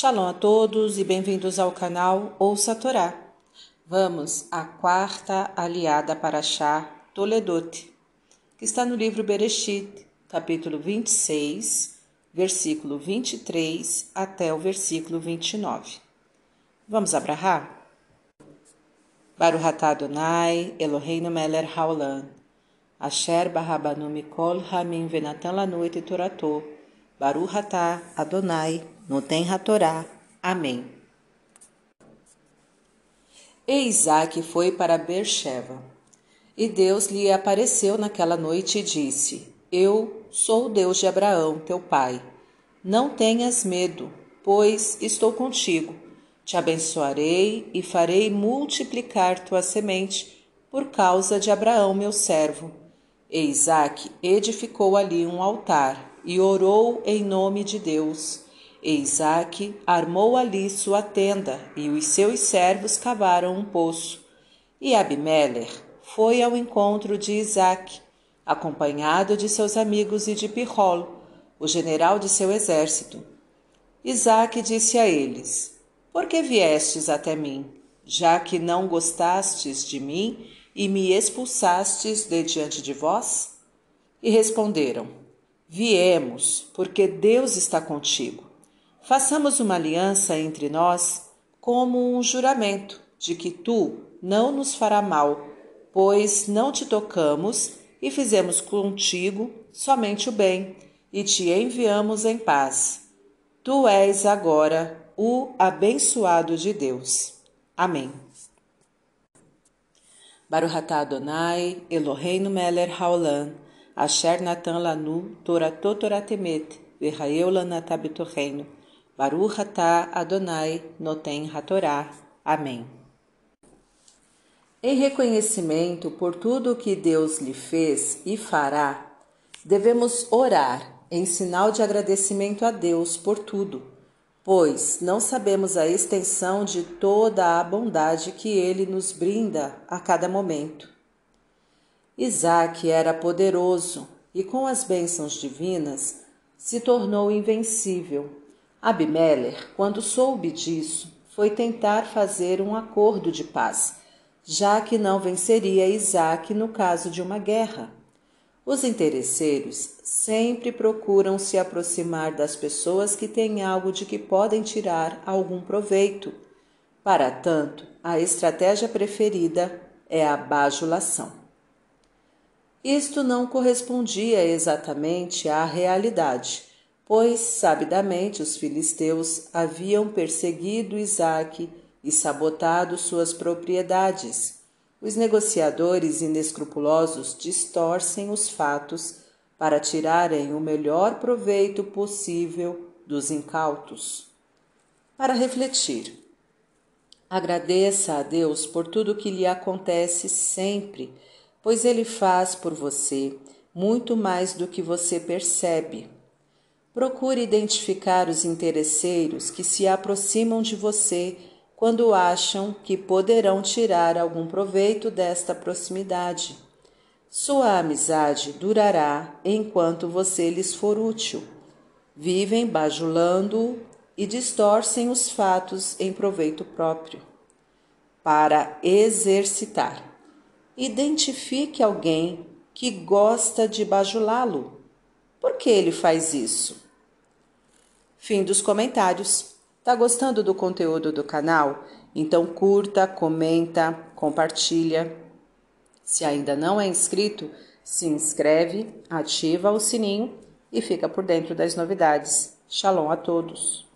Shalom a todos e bem-vindos ao canal Ouça a Torá. Vamos à quarta aliada para Chá Toledote, que está no livro Bereshit, capítulo 26, versículo 23 até o versículo 29. Vamos abrahar? Baruch atah Adonai, Eloheinu melech haolam, asher barabanu mikol hamim venatan lanu et torato, Baruch atah Adonai, noten hatorá. Amém. E Isaac foi para Beersheba. E Deus lhe apareceu naquela noite e disse: Eu sou o Deus de Abraão, teu pai. Não tenhas medo, pois estou contigo te abençoarei e farei multiplicar tua semente por causa de Abraão, meu servo. E Isaac edificou ali um altar e orou em nome de Deus. E Isaac armou ali sua tenda e os seus servos cavaram um poço. E Abimelech foi ao encontro de Isaac, acompanhado de seus amigos e de Pirrol, o general de seu exército. Isaac disse a eles: por que viestes até mim, já que não gostastes de mim e me expulsastes de diante de vós? E responderam: Viemos, porque Deus está contigo. Façamos uma aliança entre nós, como um juramento de que tu não nos fará mal, pois não te tocamos e fizemos contigo somente o bem, e te enviamos em paz. Tu és agora o abençoado de Deus. Amém. Baruch atah Adonai, Eloheinu melech haolam, asher natan lanu toratot toratemet, v'chaeu lanatah betocheinu. Baruch atah Adonai, noten hatorá. Amém. Em reconhecimento por tudo o que Deus lhe fez e fará, devemos orar em sinal de agradecimento a Deus por tudo pois não sabemos a extensão de toda a bondade que ele nos brinda a cada momento. Isaac era poderoso e, com as bênçãos divinas, se tornou invencível. Abimelech, quando soube disso, foi tentar fazer um acordo de paz, já que não venceria Isaac no caso de uma guerra. Os interesseiros sempre procuram se aproximar das pessoas que têm algo de que podem tirar algum proveito. Para tanto, a estratégia preferida é a bajulação. Isto não correspondia exatamente à realidade, pois sabidamente os filisteus haviam perseguido Isaque e sabotado suas propriedades os negociadores inescrupulosos distorcem os fatos para tirarem o melhor proveito possível dos incautos. Para refletir, agradeça a Deus por tudo que lhe acontece sempre, pois Ele faz por você muito mais do que você percebe. Procure identificar os interesseiros que se aproximam de você quando acham que poderão tirar algum proveito desta proximidade. Sua amizade durará enquanto você lhes for útil. Vivem bajulando e distorcem os fatos em proveito próprio. Para exercitar, identifique alguém que gosta de bajulá-lo. Por que ele faz isso? Fim dos comentários. Tá gostando do conteúdo do canal? Então curta, comenta, compartilha. Se ainda não é inscrito, se inscreve, ativa o sininho e fica por dentro das novidades. Shalom a todos!